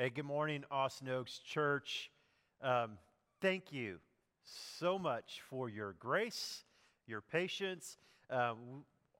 Hey, good morning, Austin Oaks Church. Um, thank you so much for your grace, your patience. Uh,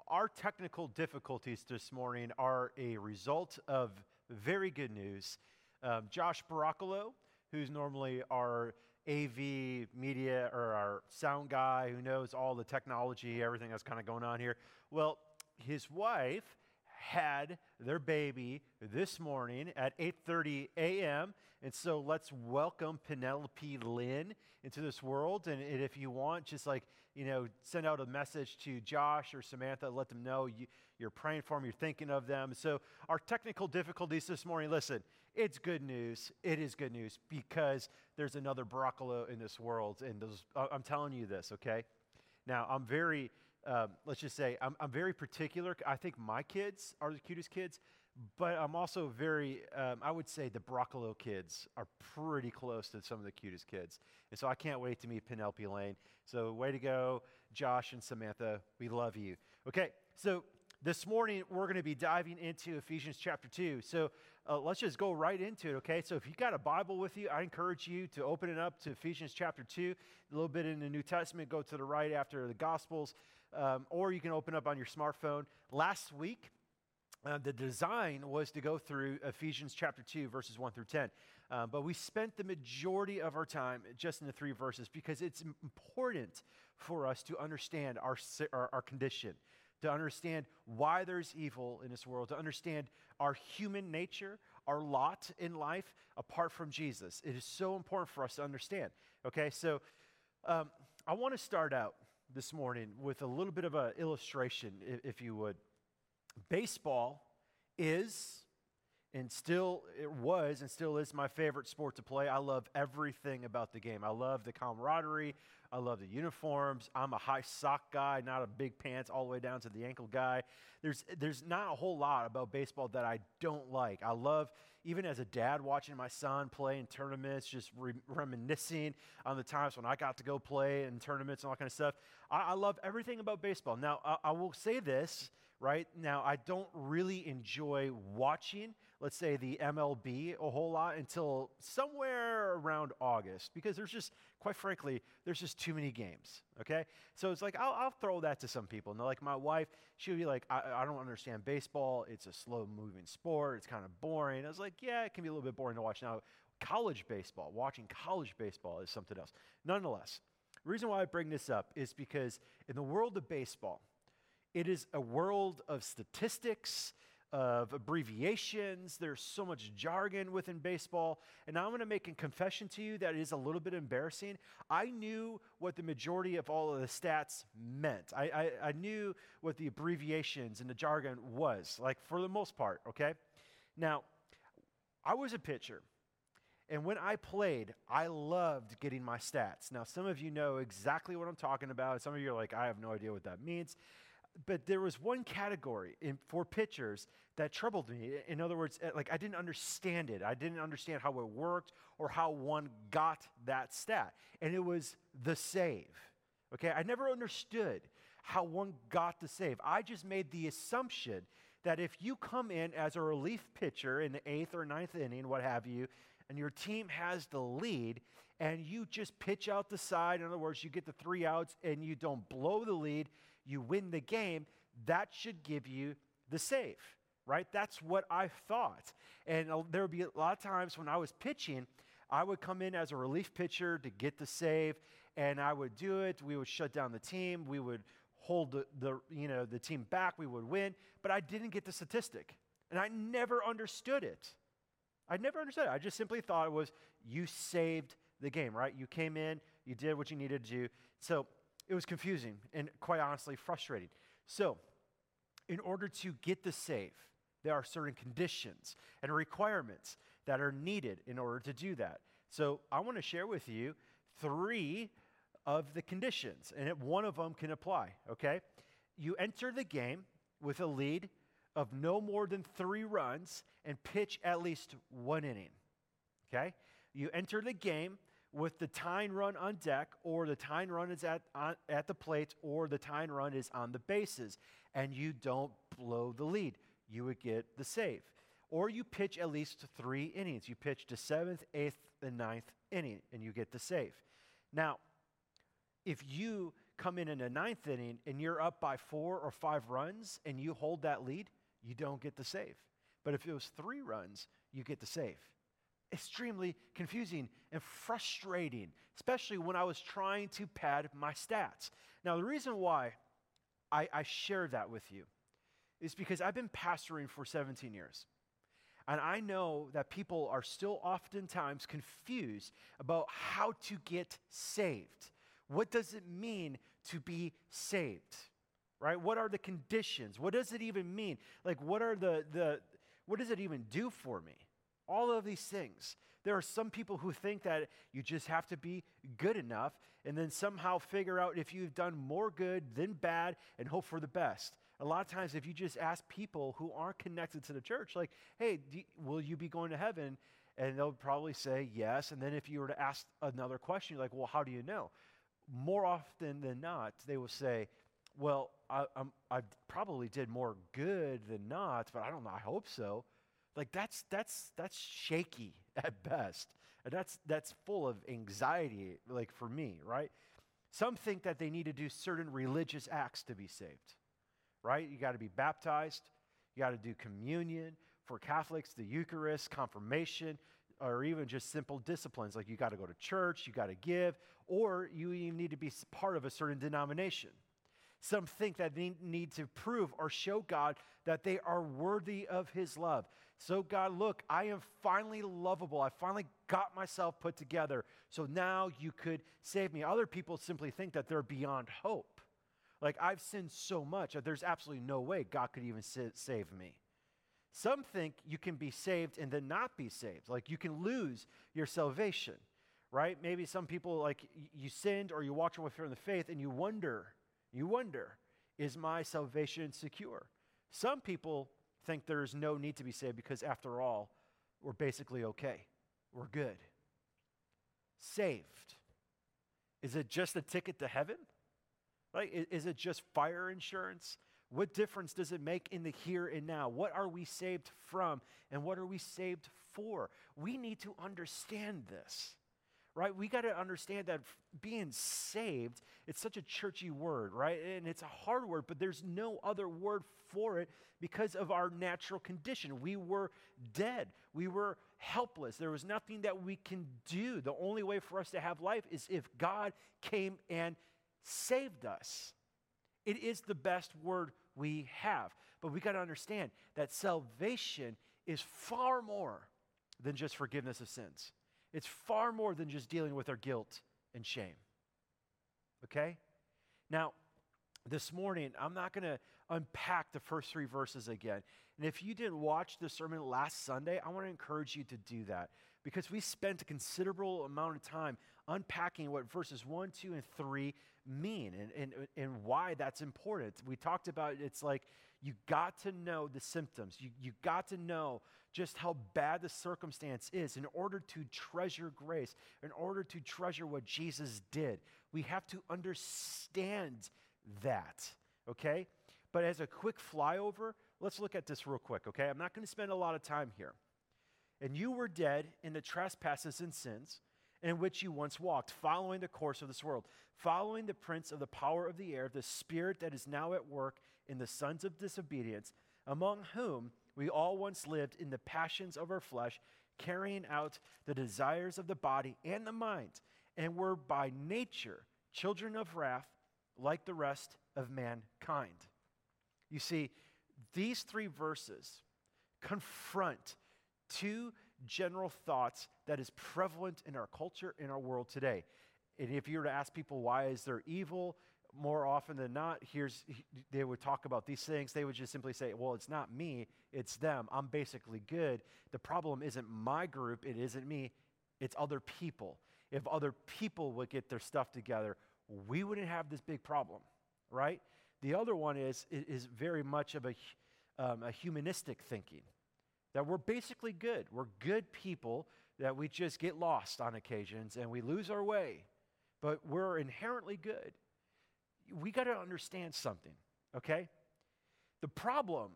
our technical difficulties this morning are a result of very good news. Um, Josh Baracolo, who's normally our AV media or our sound guy who knows all the technology, everything that's kind of going on here. Well, his wife had their baby this morning at 8:30 a.m. And so let's welcome Penelope Lynn into this world. And, if you want, just like you know, send out a message to Josh or Samantha, let them know you, you're praying for them, you're thinking of them. So our technical difficulties this morning. Listen, it's good news. It is good news because there's another Baracolo in this world, and those, I'm telling you this. Okay. Now I'm very um, let's just say, I'm, I'm, very particular. I think my kids are the cutest kids, but I'm also very, um, I would say the Baracolo kids are pretty close to some of the cutest kids. And so I can't wait to meet Penelope Lane. So, way to go, Josh and Samantha. We love you. Okay, so this morning we're going to be diving into Ephesians chapter 2. So uh, let's just go right into it, okay? So if you got a Bible with you, I encourage you to open it up to Ephesians chapter 2, a little bit in the New Testament, go to the right after the Gospels, um, or you can open up on your smartphone. Last week, uh, the design was to go through Ephesians chapter 2, verses 1 through 10. Uh, but we spent the majority of our time just in the three verses because it's important for us to understand our, our, our condition to understand why there's evil in this world, to understand our human nature, our lot in life apart from Jesus. It is so important for us to understand. Okay, so um, I want to start out this morning with a little bit of an illustration, if, you would. Baseball is and still it was and still is my favorite sport to play. I love everything about the game. I love the camaraderie. I love the uniforms. I'm a high sock guy, not a big pants all the way down to the ankle guy. There's there's not a whole lot about baseball that I don't like. I love even as a dad watching my son play in tournaments, just re- reminiscing on the times when I got to go play in tournaments and all kind of stuff. I, I love everything about baseball. Now I, I will say this right? Now, I don't really enjoy watching, let's say, the MLB a whole lot until somewhere around August because there's just, quite frankly, there's just too many games, okay? So it's like, I'll, I'll throw that to some people. And like my wife, she'll be like, I, I don't understand baseball. It's a slow moving sport. It's kind of boring. I was like, yeah, it can be a little bit boring to watch. Now, college baseball, watching college baseball is something else. Nonetheless, the reason why I bring this up is because in the world of baseball, it is a world of statistics, of abbreviations. There's so much jargon within baseball. And I'm going to make a confession to you that is a little bit embarrassing. I knew what the majority of all of the stats meant, I, I, I knew what the abbreviations and the jargon was, like for the most part, okay? Now, I was a pitcher. And when I played, I loved getting my stats. Now, some of you know exactly what I'm talking about. Some of you are like, I have no idea what that means but there was one category in, for pitchers that troubled me. In other words, eh, like I didn't understand it. I didn't understand how it worked or how one got that stat. And it was the save. Okay, I never understood how one got the save. I just made the assumption that if you come in as a relief pitcher in the eighth or ninth inning, what have you, and your team has the lead, and you just pitch out the side, in other words, you get the three outs and you don't blow the lead, you win the game, that should give you the save, right? That's what I thought. And there would be a lot of times when I was pitching, I would come in as a relief pitcher to get the save, and I would do it. We would shut down the team. We would hold the, the, you know, the team back. We would win. But I didn't get the statistic, and I never understood it. I never understood it. I just simply thought it was you saved the game, right? You came in, you did what you needed to do. So it was confusing and quite honestly frustrating. So, in order to get the save, there are certain conditions and requirements that are needed in order to do that. So, I want to share with you three of the conditions, and one of them can apply, okay? You enter the game with a lead of no more than three runs and pitch at least one inning. Okay? You enter the game with the tying run on deck, or the tying run is at, on, at the plate, or the tying run is on the bases, and you don't blow the lead. You would get the save. or you pitch at least three innings. You pitch the seventh, eighth, and ninth inning, and you get the save. Now, if you come in in the ninth inning and you're up by four or five runs and you hold that lead, you don't get the save. But if it was three runs, you get the save. Extremely confusing and frustrating, especially when I was trying to pad my stats. Now, the reason why I, I share that with you is because I've been pastoring for 17 years. And I know that people are still oftentimes confused about how to get saved. What does it mean to be saved? Right? What are the conditions? What does it even mean? Like what are the the what does it even do for me? All of these things. There are some people who think that you just have to be good enough and then somehow figure out if you've done more good than bad and hope for the best. A lot of times, if you just ask people who aren't connected to the church, like, hey, you, will you be going to heaven? And they'll probably say yes. And then if you were to ask another question, you're like, well, how do you know? more often than not, they will say, Well, I, I probably did more good than not, but I don't know, I hope so. Like that's that's that's shaky at best. And that's that's full of anxiety, like for me, right? Some think that they need to do certain religious acts to be saved. Right? You got to be baptized, you got to do communion. For Catholics, the Eucharist, confirmation, or even just simple disciplines like you got to go to church, you got to give, or you even need to be part of a certain denomination. Some think that they need to prove or show God that they are worthy of His love. So, God, look, I am finally lovable. I finally got myself put together. So now you could save me. Other people simply think that they're beyond hope. Like, I've sinned so much that there's absolutely no way God could even save me. Some think you can be saved and then not be saved. Like you can lose your salvation, right? Maybe some people, like you sinned or you walked away from the faith and you wonder, you wonder, is my salvation secure? Some people think there's no need to be saved because after all, we're basically okay. We're good. Saved. Is it just a ticket to heaven? Right? Is it just fire insurance? What difference does it make in the here and now? What are we saved from and what are we saved for? We need to understand this, right? We got to understand that being saved, it's such a churchy word, right? And it's a hard word, but there's no other word for it because of our natural condition. We were dead, we were helpless. There was nothing that we can do. The only way for us to have life is if God came and saved us. It is the best word we have. But we got to understand that salvation is far more than just forgiveness of sins, it's far more than just dealing with our guilt and shame. Okay? Now, this morning, I'm not going to unpack the first three verses again. And if you didn't watch the sermon last Sunday, I want to encourage you to do that because we spent a considerable amount of time unpacking what verses 1, 2, and 3 mean and, and, and why that's important. We talked about it's like you got to know the symptoms, you, you got to know just how bad the circumstance is in order to treasure grace, in order to treasure what Jesus did. We have to understand that, okay? But as a quick flyover, let's look at this real quick, okay? I'm not going to spend a lot of time here. And you were dead in the trespasses and sins in which you once walked, following the course of this world, following the prince of the power of the air, the spirit that is now at work in the sons of disobedience, among whom we all once lived in the passions of our flesh, carrying out the desires of the body and the mind, and were by nature children of wrath like the rest of mankind. You see, these three verses confront two general thoughts that is prevalent in our culture, in our world today. And if you were to ask people why is there evil, more often than not, here's they would talk about these things. They would just simply say, "Well, it's not me, it's them. I'm basically good. The problem isn't my group, it isn't me, it's other people. If other people would get their stuff together, we wouldn't have this big problem, right?" The other one is is very much of a, um, a humanistic thinking. That we're basically good. We're good people, that we just get lost on occasions and we lose our way, but we're inherently good. We got to understand something, okay? The problem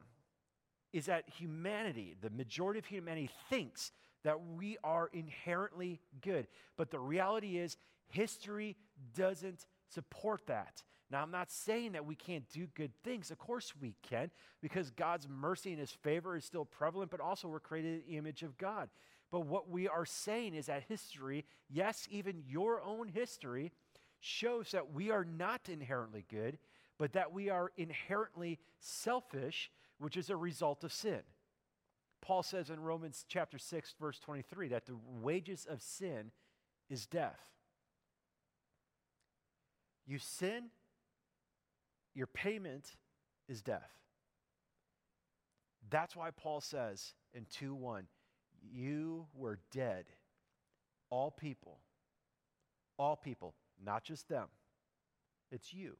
is that humanity, the majority of humanity, thinks that we are inherently good. But the reality is, history doesn't support that. Now, I'm not saying that we can't do good things. Of course, we can, because God's mercy and his favor is still prevalent, but also we're created in the image of God. But what we are saying is that history, yes, even your own history, shows that we are not inherently good, but that we are inherently selfish, which is a result of sin. Paul says in Romans chapter 6 verse 23 that the wages of sin is death. You sin, your payment is death. That's why Paul says in 2 1, you were dead. All people, all people, not just them. It's you,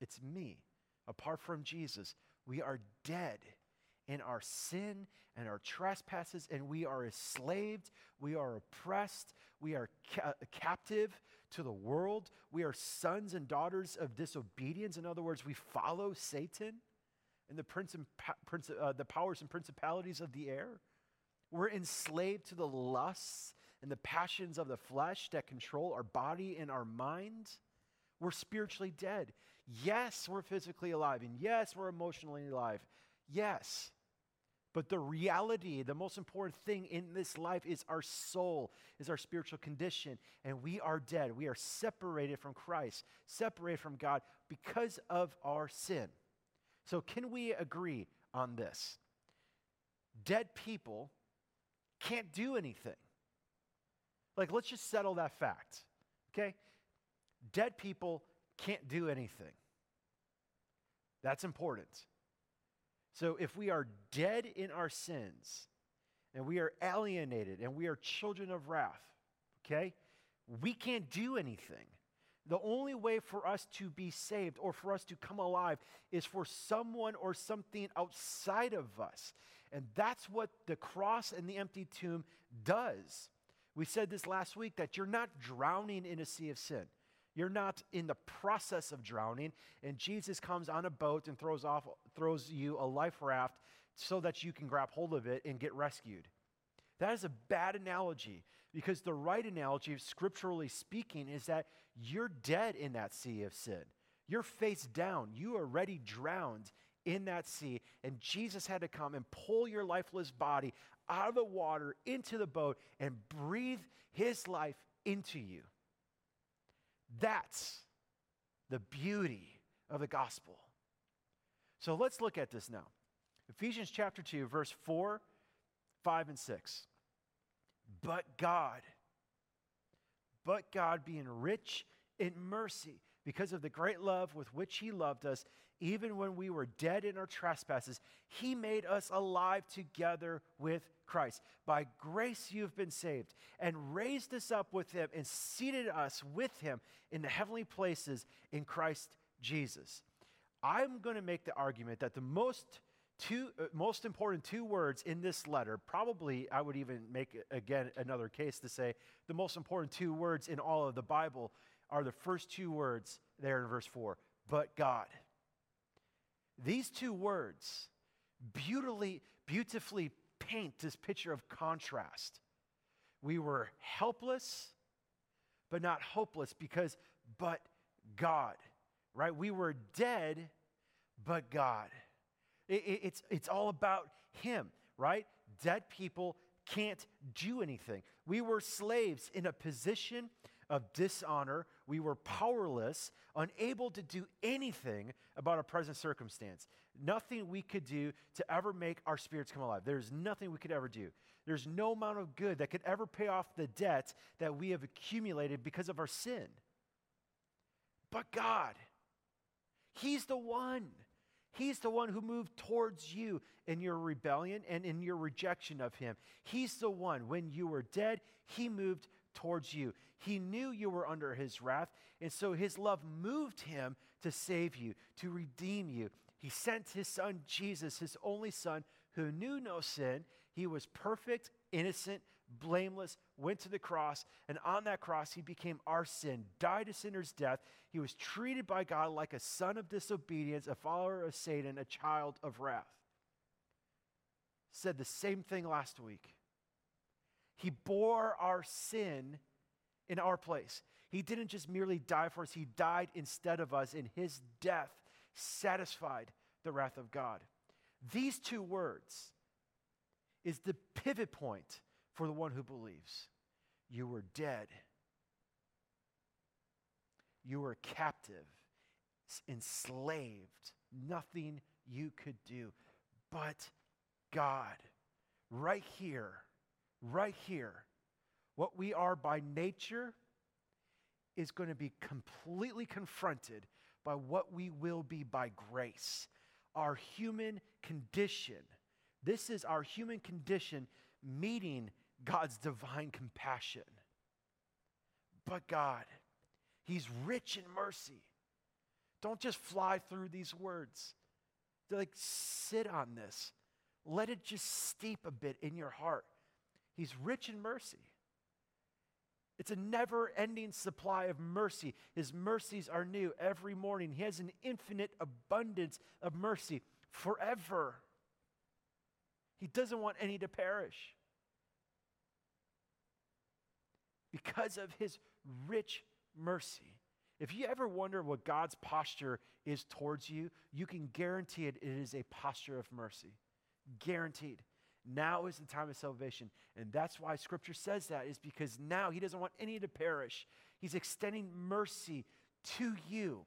it's me. Apart from Jesus, we are dead in our sin and our trespasses, and we are enslaved, we are oppressed, we are ca- captive to the world, we are sons and daughters of disobedience. In other words, we follow Satan and the, prince and prince, uh, the powers and principalities of the air. We're enslaved to the lusts and the passions of the flesh that control our body and our mind. We're spiritually dead. Yes, we're physically alive, and yes, we're emotionally alive. Yes. But the reality, the most important thing in this life is our soul, is our spiritual condition. And we are dead. We are separated from Christ, separated from God because of our sin. So, can we agree on this? Dead people can't do anything. Like, let's just settle that fact, okay? Dead people can't do anything. That's important. So if we are dead in our sins and we are alienated and we are children of wrath, okay, we can't do anything. The only way for us to be saved or for us to come alive is for someone or something outside of us. And that's what the cross and the empty tomb does. We said this last week that you're not drowning in a sea of sin. You're not in the process of drowning, and Jesus comes on a boat and throws, off, throws you a life raft so that you can grab hold of it and get rescued. That is a bad analogy because the right analogy, scripturally speaking, is that you're dead in that sea of sin. You're face down. You are already drowned in that sea, and Jesus had to come and pull your lifeless body out of the water into the boat and breathe his life into you. That's the beauty of the gospel. So let's look at this now. Ephesians chapter 2, verse 4, 5, and 6. But God, but God being rich in mercy, because of the great love with which He loved us, even when we were dead in our trespasses, He made us alive together with Christ. By grace you have been saved, and raised us up with him, and seated us with him in the heavenly places in Christ Jesus. I'm going to make the argument that the most two uh, most important two words in this letter probably i would even make again another case to say the most important two words in all of the bible are the first two words there in verse 4 but god these two words beautifully beautifully paint this picture of contrast. We were helpless, but not hopeless because, but God, right? We were dead, but God. It, it, it's, it's all about Him, right? Dead people can't do anything. We were slaves in a position of dishonor. We were powerless, unable to do anything about our present circumstance. Nothing we could do to ever make our spirits come alive. There's nothing we could ever do. There's no amount of good that could ever pay off the debt that we have accumulated because of our sin. But God, He's the one. He's the one who moved towards you in your rebellion and in your rejection of Him. He's the one. When you were dead, He moved towards you. He knew you were under His wrath, and so His love moved Him to save you, to redeem you. He sent His Son, Jesus, His only Son, who knew no sin. He was perfect, innocent, blameless, went to the cross, and on that cross, he became our sin, died a sinner's death. He was treated by God like a son of disobedience, a follower of Satan, a child of wrath. said the same thing last week. He bore our sin in our place. He didn't just merely die for us, He died instead of us, and His death satisfied the wrath of God. These two words is the pivot point for the one who believes. You were dead, you were captive, enslaved, nothing you could do. But God, right here, right here, what we are by nature is going to be completely confronted by what we will be by grace. Our human condition. This is our human condition meeting God's divine compassion. But God, He's rich in mercy. Don't just fly through these words. They're like, sit on this. Let it just steep a bit in your heart. He's rich in mercy. It's a never ending supply of mercy. His mercies are new every morning. He has an infinite abundance of mercy forever. He doesn't want any to perish. Because of his rich mercy. If you ever wonder what God's posture is towards you, you can guarantee it, it is a posture of mercy. Guaranteed. Now is the time of salvation. And that's why scripture says that, is because now he doesn't want any to perish. He's extending mercy to you.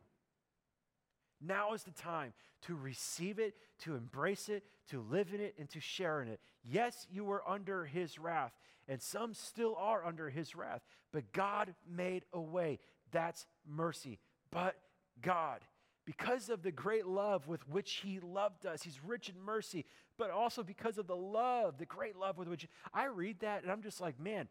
Now is the time to receive it, to embrace it, to live in it, and to share in it. Yes, you were under his wrath, and some still are under his wrath, but God made a way. That's mercy. But God, because of the great love with which he loved us, he's rich in mercy, but also because of the love, the great love with which I read that, and I'm just like, man,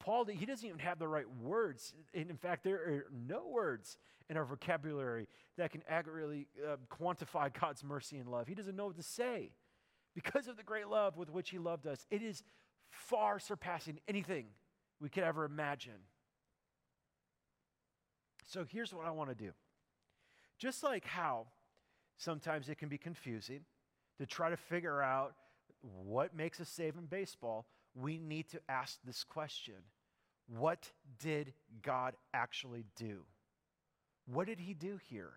Paul, he doesn't even have the right words. And in fact, there are no words in our vocabulary that can accurately uh, quantify God's mercy and love. He doesn't know what to say. Because of the great love with which he loved us, it is far surpassing anything we could ever imagine. So here's what I want to do. Just like how sometimes it can be confusing to try to figure out what makes a save in baseball, we need to ask this question What did God actually do? What did he do here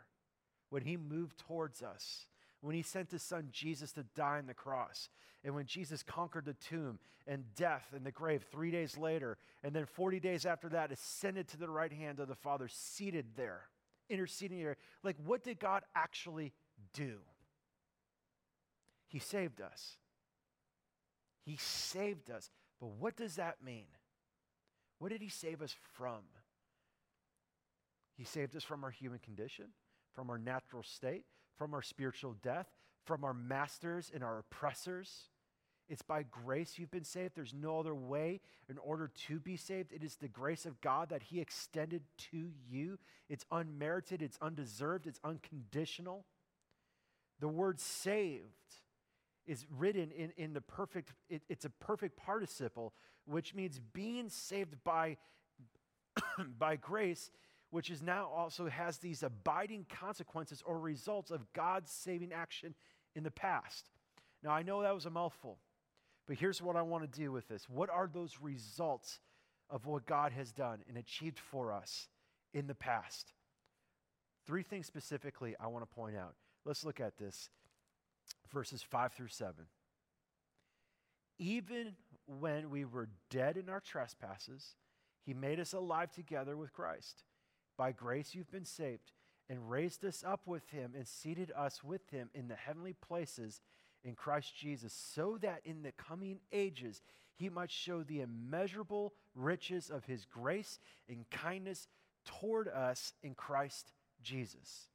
when he moved towards us? When he sent his son Jesus to die on the cross, and when Jesus conquered the tomb and death and the grave three days later, and then 40 days after that, ascended to the right hand of the Father, seated there interceding here. Like, what did God actually do? He saved us. He saved us. But what does that mean? What did He save us from? He saved us from our human condition, from our natural state, from our spiritual death, from our masters and our oppressors. It's by grace you've been saved. There's no other way in order to be saved. It is the grace of God that He extended to you. It's unmerited, it's undeserved, it's unconditional. The word saved is written in, in the perfect, it, it's a perfect participle, which means being saved by, by grace, which is now also has these abiding consequences or results of God's saving action in the past. Now, I know that was a mouthful. But here's what I want to do with this what are those results of what God has done and achieved for us in the past? Three things specifically I want to point out. Let's look at this verses 5 through 7. Even when we were dead in our trespasses, he made us alive together with Christ. By grace you've been saved, and raised us up with him, and seated us with him in the heavenly places in Christ Jesus, so that in the coming ages he might show the immeasurable riches of his grace and kindness toward us in Christ Jesus.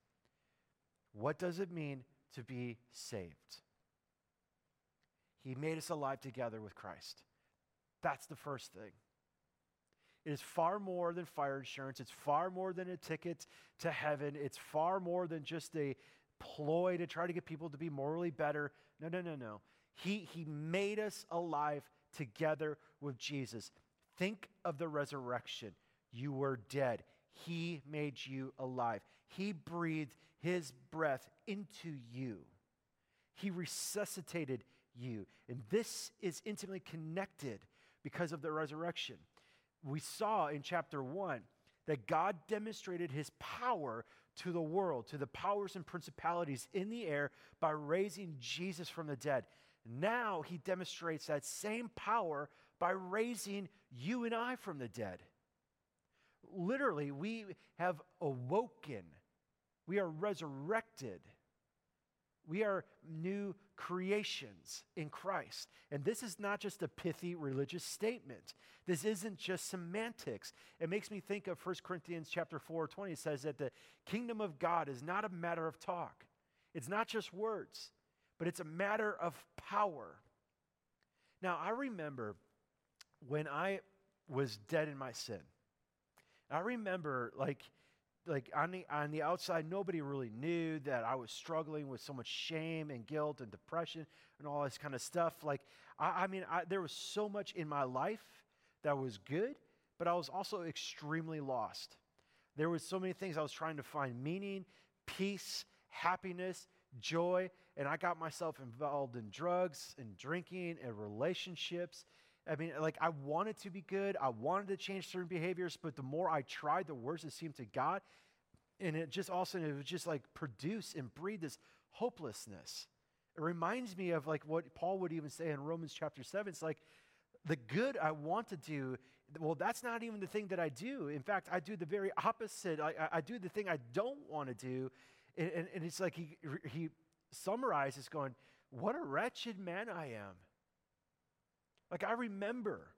What does it mean to be saved? He made us alive together with Christ. That's the first thing. It is far more than fire insurance. It's far more than a ticket to heaven. It's far more than just a ploy to try to get people to be morally better. No, no, no, no. He, he made us alive together with Jesus. Think of the resurrection. You were dead. He made you alive. He breathed his breath into you. He resuscitated you. And this is intimately connected because of the resurrection. We saw in chapter 1 that God demonstrated his power to the world, to the powers and principalities in the air by raising Jesus from the dead. Now he demonstrates that same power by raising you and I from the dead. Literally, we have awoken, we are resurrected. We are new creations in Christ. And this is not just a pithy religious statement. This isn't just semantics. It makes me think of 1 Corinthians chapter 4, 20. It says that the kingdom of God is not a matter of talk. It's not just words, but it's a matter of power. Now, I remember when I was dead in my sin. I remember like like on the on the outside nobody really knew that I was struggling with so much shame and guilt and depression and all this kind of stuff. Like I, I mean I, there was so much in my life that was good, but I was also extremely lost. There was so many things I was trying to find meaning, peace, happiness, joy, and I got myself involved in drugs and drinking and relationships I mean, like, I wanted to be good. I wanted to change certain behaviors, but the more I tried, the worse it seemed to God. And it just also, it would just like produce and breed this hopelessness. It reminds me of like what Paul would even say in Romans chapter 7. It's like, the good I want to do, well, that's not even the thing that I do. In fact, I do the very opposite. I, I, do the thing I don't want to do. And, and, and it's like he, he summarizes going, What a wretched man I am. Like, I remember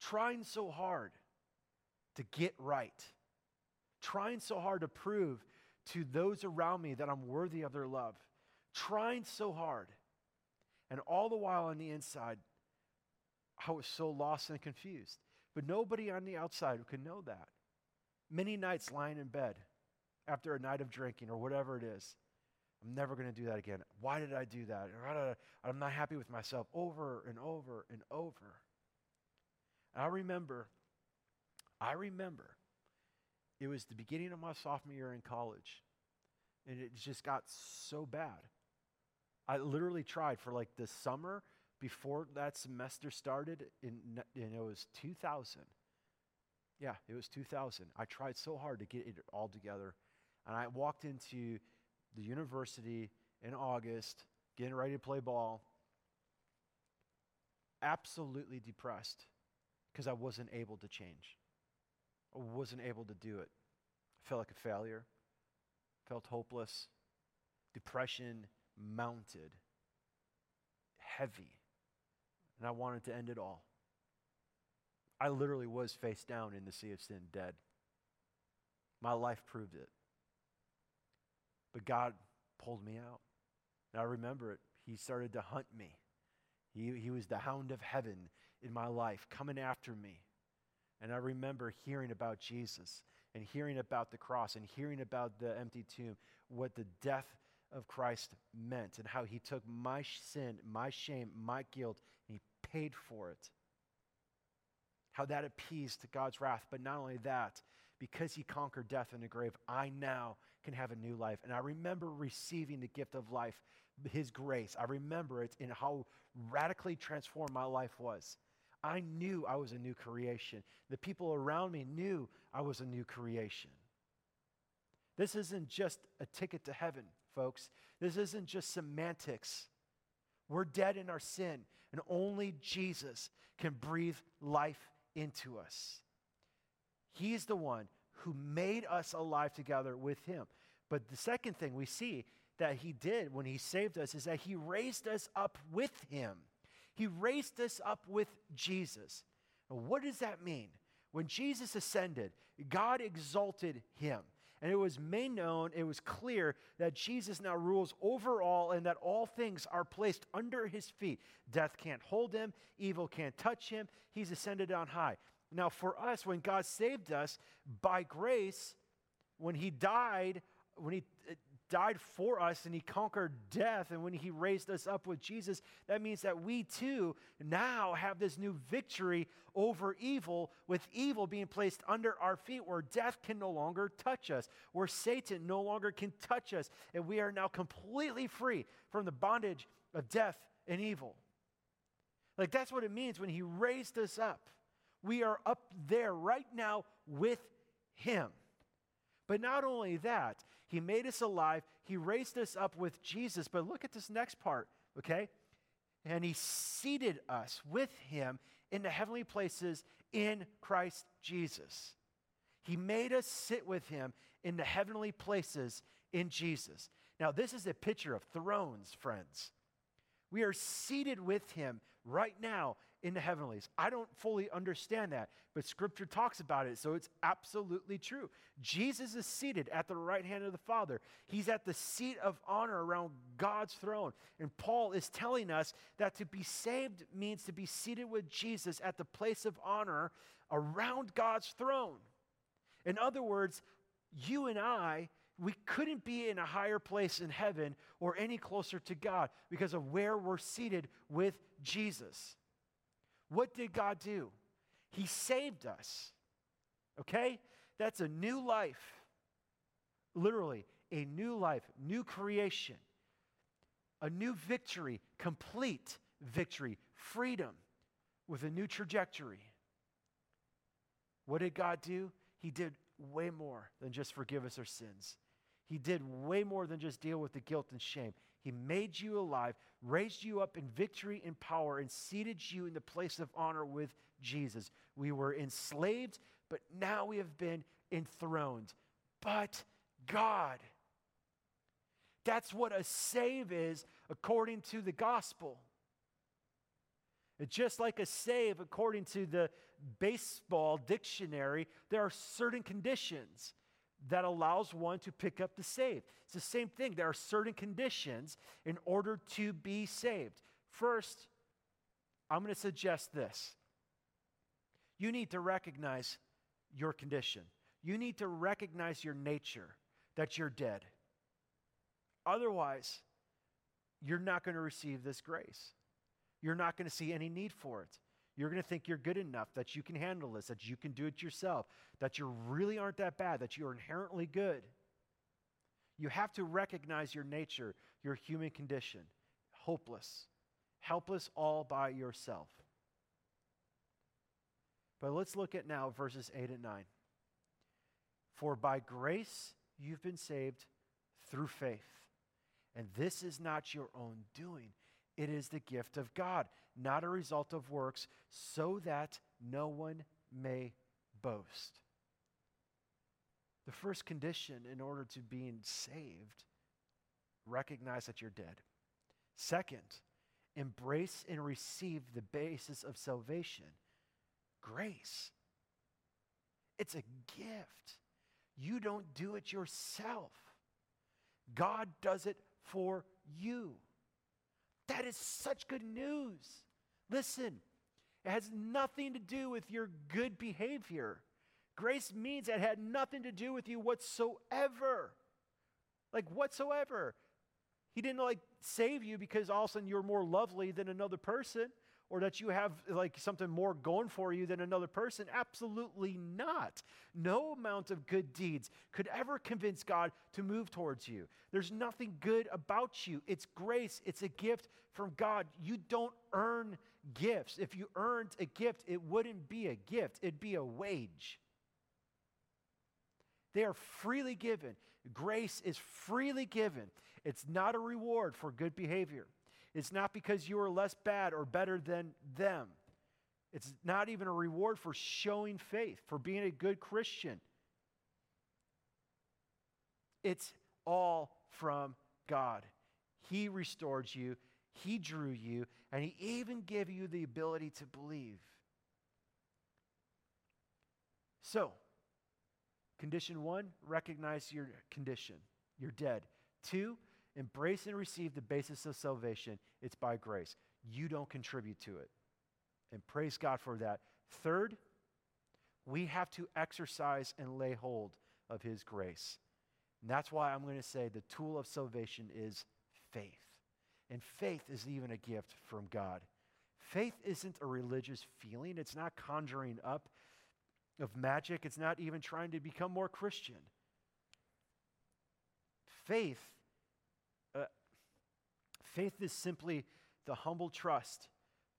trying so hard to get right, trying so hard to prove to those around me that I'm worthy of their love, trying so hard. And all the while on the inside, I was so lost and confused. But nobody on the outside could know that. Many nights lying in bed after a night of drinking or whatever it is, I'm never going to do that again. Why did I do that? I'm not happy with myself over and over and over. And I remember, I remember it was the beginning of my sophomore year in college, and it just got so bad. I literally tried for like the summer before that semester started, in, and it was 2000. Yeah, it was 2000. I tried so hard to get it all together, and I walked into the university in August, getting ready to play ball, absolutely depressed because I wasn't able to change. I wasn't able to do it. I felt like a failure, felt hopeless. Depression mounted, heavy, and I wanted to end it all. I literally was face down in the sea of sin, dead. My life proved it. But God pulled me out. And I remember it. He started to hunt me. He, he was the hound of heaven in my life, coming after me. And I remember hearing about Jesus and hearing about the cross and hearing about the empty tomb, what the death of Christ meant and how he took my sin, my shame, my guilt, and he paid for it. How that appeased God's wrath. But not only that, because he conquered death and the grave, I now can have a new life. And I remember receiving the gift of life, his grace. I remember it in how radically transformed my life was. I knew I was a new creation. The people around me knew I was a new creation. This isn't just a ticket to heaven, folks. This isn't just semantics. We're dead in our sin, and only Jesus can breathe life into us. He's the one who made us alive together with him. But the second thing we see that he did when he saved us is that he raised us up with him. He raised us up with Jesus. What does that mean? When Jesus ascended, God exalted him. And it was made known, it was clear that Jesus now rules over all and that all things are placed under his feet. Death can't hold him, evil can't touch him. He's ascended on high. Now, for us, when God saved us by grace, when He died, when He uh, died for us and he conquered death. And when he raised us up with Jesus, that means that we too now have this new victory over evil, with evil being placed under our feet, where death can no longer touch us, where Satan no longer can touch us. And we are now completely free from the bondage of death and evil. Like that's what it means when he raised us up. We are up there right now with him. But not only that, he made us alive, he raised us up with Jesus. But look at this next part, okay? And he seated us with him in the heavenly places in Christ Jesus. He made us sit with him in the heavenly places in Jesus. Now, this is a picture of thrones, friends. We are seated with him right now in the heavenlies. I don't fully understand that, but scripture talks about it, so it's absolutely true. Jesus is seated at the right hand of the Father. He's at the seat of honor around God's throne. And Paul is telling us that to be saved means to be seated with Jesus at the place of honor around God's throne. In other words, you and I we couldn't be in a higher place in heaven or any closer to God because of where we're seated with Jesus. What did God do? He saved us. Okay? That's a new life. Literally, a new life, new creation, a new victory, complete victory, freedom with a new trajectory. What did God do? He did way more than just forgive us our sins. He did way more than just deal with the guilt and shame. He made you alive, raised you up in victory and power, and seated you in the place of honor with Jesus. We were enslaved, but now we have been enthroned. But God. That's what a save is according to the gospel. Just like a save, according to the baseball dictionary, there are certain conditions that allows one to pick up the saved. It's the same thing. There are certain conditions in order to be saved. First, I'm going to suggest this. You need to recognize your condition. You need to recognize your nature, that you're dead. Otherwise, you're not going to receive this grace. You're not going to see any need for it. You're going to think you're good enough, that you can handle this, that you can do it yourself, that you really aren't that bad, that you're inherently good. You have to recognize your nature, your human condition, hopeless, helpless all by yourself. But let's look at now verses 8 and 9. For by grace you've been saved through faith. And this is not your own doing, it is the gift of God, not a result of works, so that no one may boast. The first condition in order to being saved, recognize that you're dead. Second, embrace and receive the basis of salvation grace. It's a gift. You don't do it yourself, God does it for you. That is such good news. Listen, it has nothing to do with your good behavior. Grace means it had nothing to do with you whatsoever. Like, whatsoever. He didn't like save you because all of a sudden you're more lovely than another person or that you have like something more going for you than another person. Absolutely not. No amount of good deeds could ever convince God to move towards you. There's nothing good about you. It's grace, it's a gift from God. You don't earn gifts. If you earned a gift, it wouldn't be a gift, it'd be a wage. They are freely given. Grace is freely given. It's not a reward for good behavior. It's not because you are less bad or better than them. It's not even a reward for showing faith, for being a good Christian. It's all from God. He restored you, He drew you, and He even gave you the ability to believe. So, condition one, recognize your condition. You're dead. Two, Embrace and receive the basis of salvation. It's by grace. You don't contribute to it. And praise God for that. Third, we have to exercise and lay hold of His grace. And that's why I'm going to say the tool of salvation is faith. And faith is even a gift from God. Faith isn't a religious feeling, it's not conjuring up of magic, it's not even trying to become more Christian. Faith, faith is simply the humble trust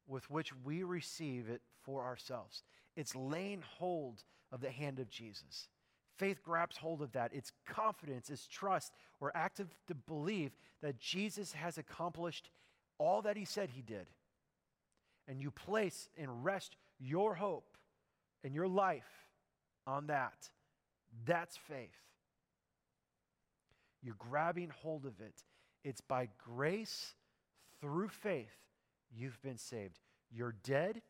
with which we receive it for ourselves. It's laying hold of the hand of Jesus. Faith grabs hold of that. It's confidence, it's trust. We're active to believe that Jesus has accomplished all that he said he did. And you place and rest your hope and your life on that. That's faith. You're grabbing hold of it. It's by grace through faith you've been saved. You're dead.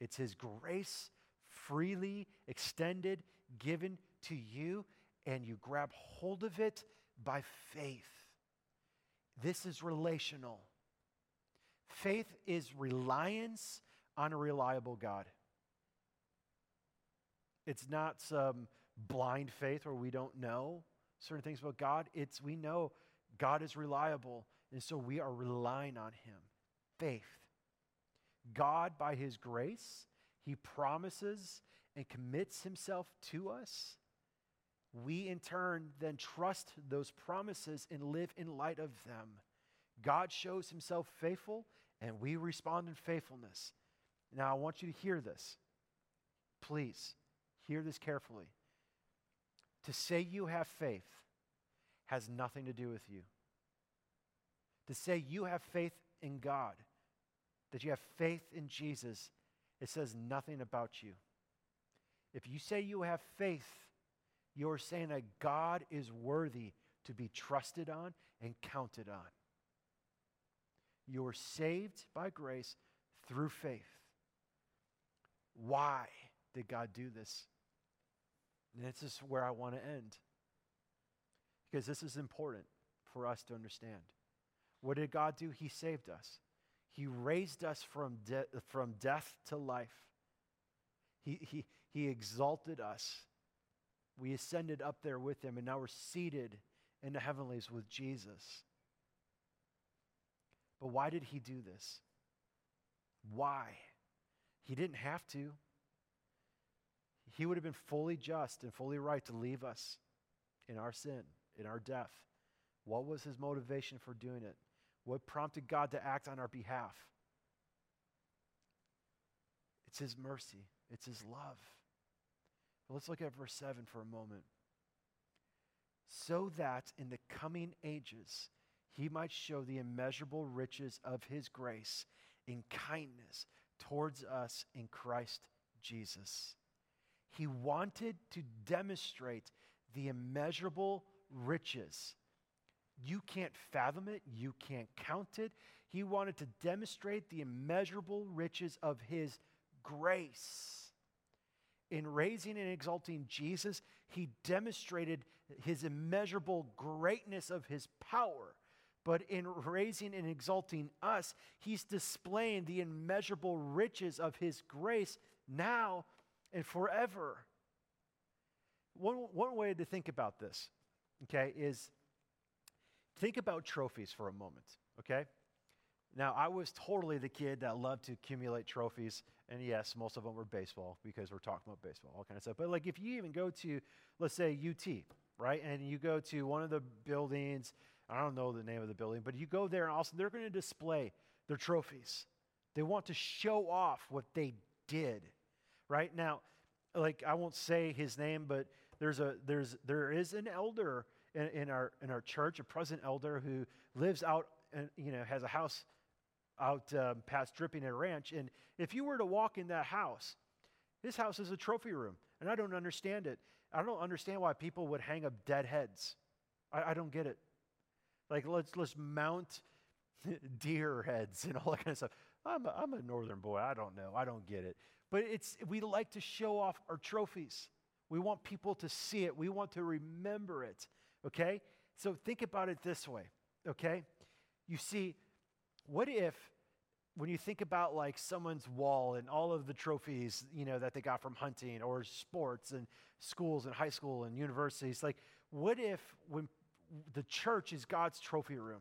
It's His grace freely extended, given to you, and you grab hold of it by faith. This is relational. Faith is reliance on a reliable God. It's not some blind faith where we don't know certain things about God. It's we know God is reliable, and so we are relying on Him. Faith. God, by His grace, He promises and commits Himself to us. We, in turn, then trust those promises and live in light of them. God shows Himself faithful, and we respond in faithfulness. Now, I want you to hear this. Please, hear this carefully. To say you have faith has nothing to do with you. To say you have faith in God that you have faith in Jesus, it says nothing about you. If you say you have faith, you're saying that God is worthy to be trusted on and counted on. You're saved by grace through faith. Why did God do this? And this is where I want to end. Because this is important for us to understand. What did God do? He saved us. He raised us from, de- from death to life. He, he, he exalted us. We ascended up there with him, and now we're seated in the heavenlies with Jesus. But why did he do this? Why? He didn't have to. He would have been fully just and fully right to leave us in our sin, in our death. What was his motivation for doing it? What prompted God to act on our behalf? It's His mercy, it's His love. But let's look at verse 7 for a moment. So that in the coming ages he might show the immeasurable riches of his grace in kindness towards us in Christ Jesus. He wanted to demonstrate the immeasurable riches you can't fathom it, you can't count it. He wanted to demonstrate the immeasurable riches of his grace. In raising and exalting Jesus, he demonstrated his immeasurable greatness of his power. But in raising and exalting us, he's displaying the immeasurable riches of his grace now and forever. One, one way to think about this, okay, is Think about trophies for a moment, okay? Now, I was totally the kid that loved to accumulate trophies. And yes, most of them were baseball because we're talking about baseball, all kind of stuff. But like if you even go to, let's say, UT, right? And you go to one of the buildings, I don't know the name of the building, but you go there and also they're going to display their trophies. They want to show off what they did, right? Now, like I won't say his name, but there's a there's there is an elder in, in, our, in our church, a present elder who lives out, and, you know, has a house out um, past Dripping at Ranch. And if you were to walk in that house, his house is a trophy room. And I don't understand it. I don't understand why people would hang up dead heads. I, I don't get it. Like, let's, let's mount deer heads and all that kind of stuff. I'm a, I'm a northern boy. I don't know. I don't get it. But it's, we like to show off our trophies. We want people to see it. We want to remember it. Okay? So think about it this way, okay? You see, what if when you think about like someone's wall and all of the trophies, you know, that they got from hunting or sports and schools and high school and universities, like what if when the church is God's trophy room?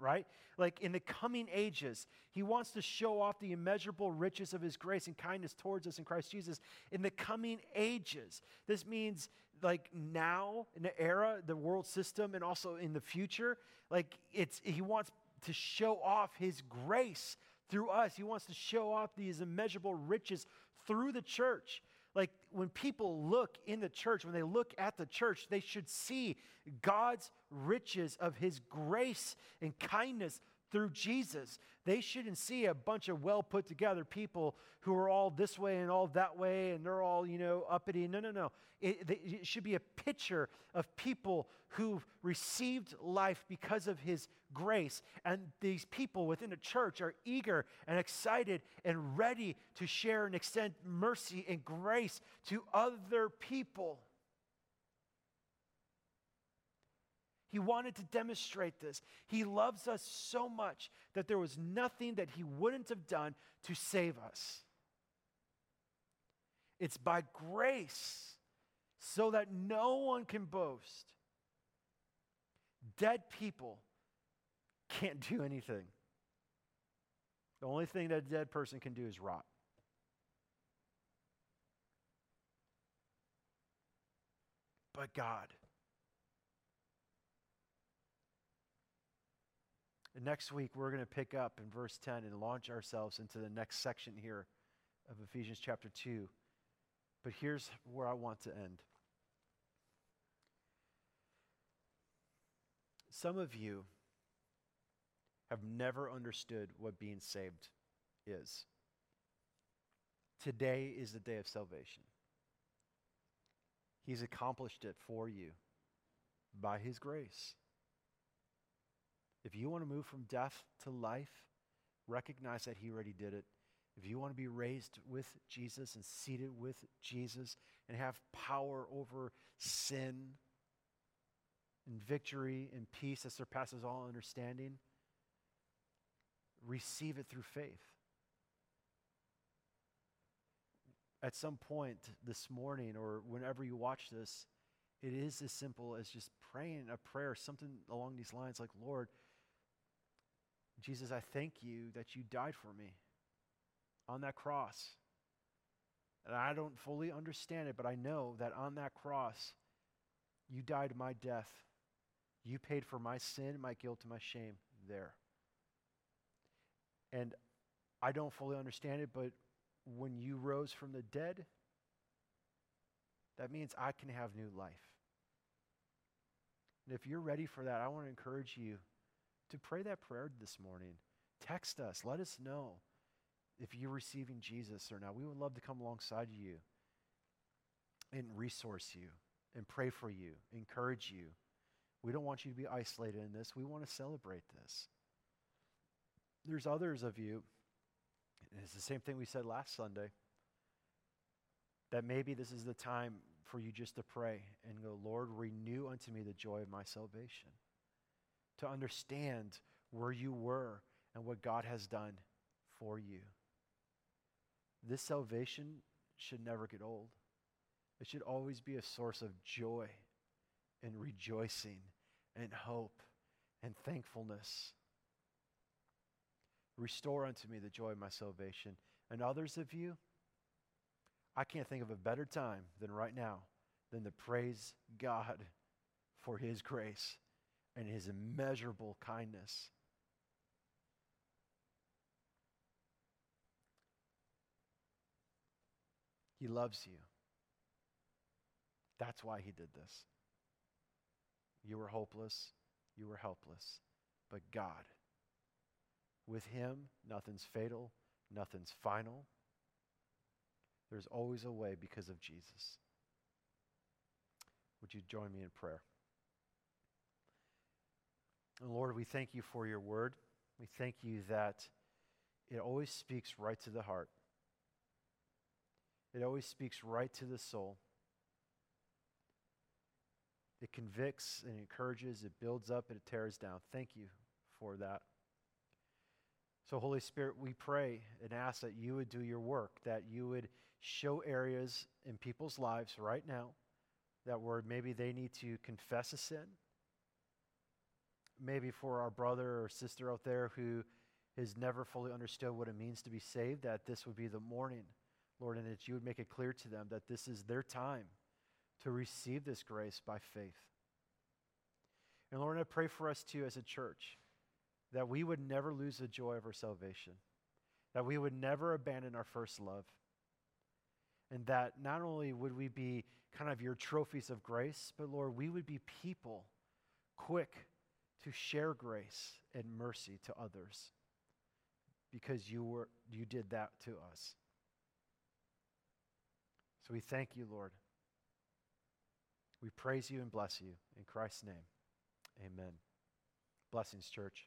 Right? Like in the coming ages, he wants to show off the immeasurable riches of his grace and kindness towards us in Christ Jesus. In the coming ages, this means like now in the era, the world system, and also in the future, like it's he wants to show off his grace through us. He wants to show off these immeasurable riches through the church. Like when people look in the church, when they look at the church, they should see God's riches of his grace and kindness through Jesus. They shouldn't see a bunch of well put together people who are all this way and all that way and they're all, you know, uppity. No, no, no. It, it should be a picture of people who've received life because of his grace. And these people within the church are eager and excited and ready to share and extend mercy and grace to other people. He wanted to demonstrate this. He loves us so much that there was nothing that he wouldn't have done to save us. It's by grace so that no one can boast. Dead people can't do anything. The only thing that a dead person can do is rot. But God, next week, we're going to pick up in verse 10 and launch ourselves into the next section here of Ephesians chapter 2. But here's where I want to end. Some of you have never understood what being saved is. Today is the day of salvation. He's accomplished it for you by His grace. If you want to move from death to life, recognize that He already did it. If you want to be raised with Jesus and seated with Jesus and have power over sin and victory and peace that surpasses all understanding, receive it through faith. At some point this morning or whenever you watch this, it is as simple as just praying a prayer, something along these lines like, Lord, Jesus, I thank you that you died for me on that cross. And I don't fully understand it, but I know that on that cross, you died my death. You paid for my sin, my guilt, and my shame there. And I don't fully understand it, but when you rose from the dead, that means I can have new life. And if you're ready for that, I want to encourage you to pray that prayer this morning. Text us. Let us know if you're receiving Jesus or not. We would love to come alongside you and resource you and pray for you, encourage you. We don't want you to be isolated in this. We want to celebrate this. There's others of you, it's the same thing we said last Sunday, that maybe this is the time for you just to pray and go, Lord, renew unto me the joy of my salvation to understand where you were and what God has done for you. This salvation should never get old. It should always be a source of joy and rejoicing and hope and thankfulness. Restore unto me the joy of my salvation. And others of you, I can't think of a better time than right now than to praise God for his grace and his immeasurable kindness. He loves you. That's why he did this. You were hopeless, you were helpless, but God, with him, nothing's fatal, nothing's final. There's always a way because of Jesus. Would you join me in prayer? And Lord, we thank you for your word. We thank you that it always speaks right to the heart, it always speaks right to the soul. It convicts and encourages, it builds up and it tears down. Thank you for that. So, Holy Spirit, we pray and ask that you would do your work, that you would show areas in people's lives right now that where maybe they need to confess a sin. Maybe for our brother or sister out there who has never fully understood what it means to be saved, that this would be the morning, Lord, and that you would make it clear to them that this is their time to receive this grace by faith. And Lord, I pray for us too as a church that we would never lose the joy of our salvation, that we would never abandon our first love, and that not only would we be kind of your trophies of grace, but Lord, we would be people quick to share grace and mercy to others because you were you did that to us. So we thank you, Lord. We praise you and bless you in Christ's name. Amen. Blessings, church.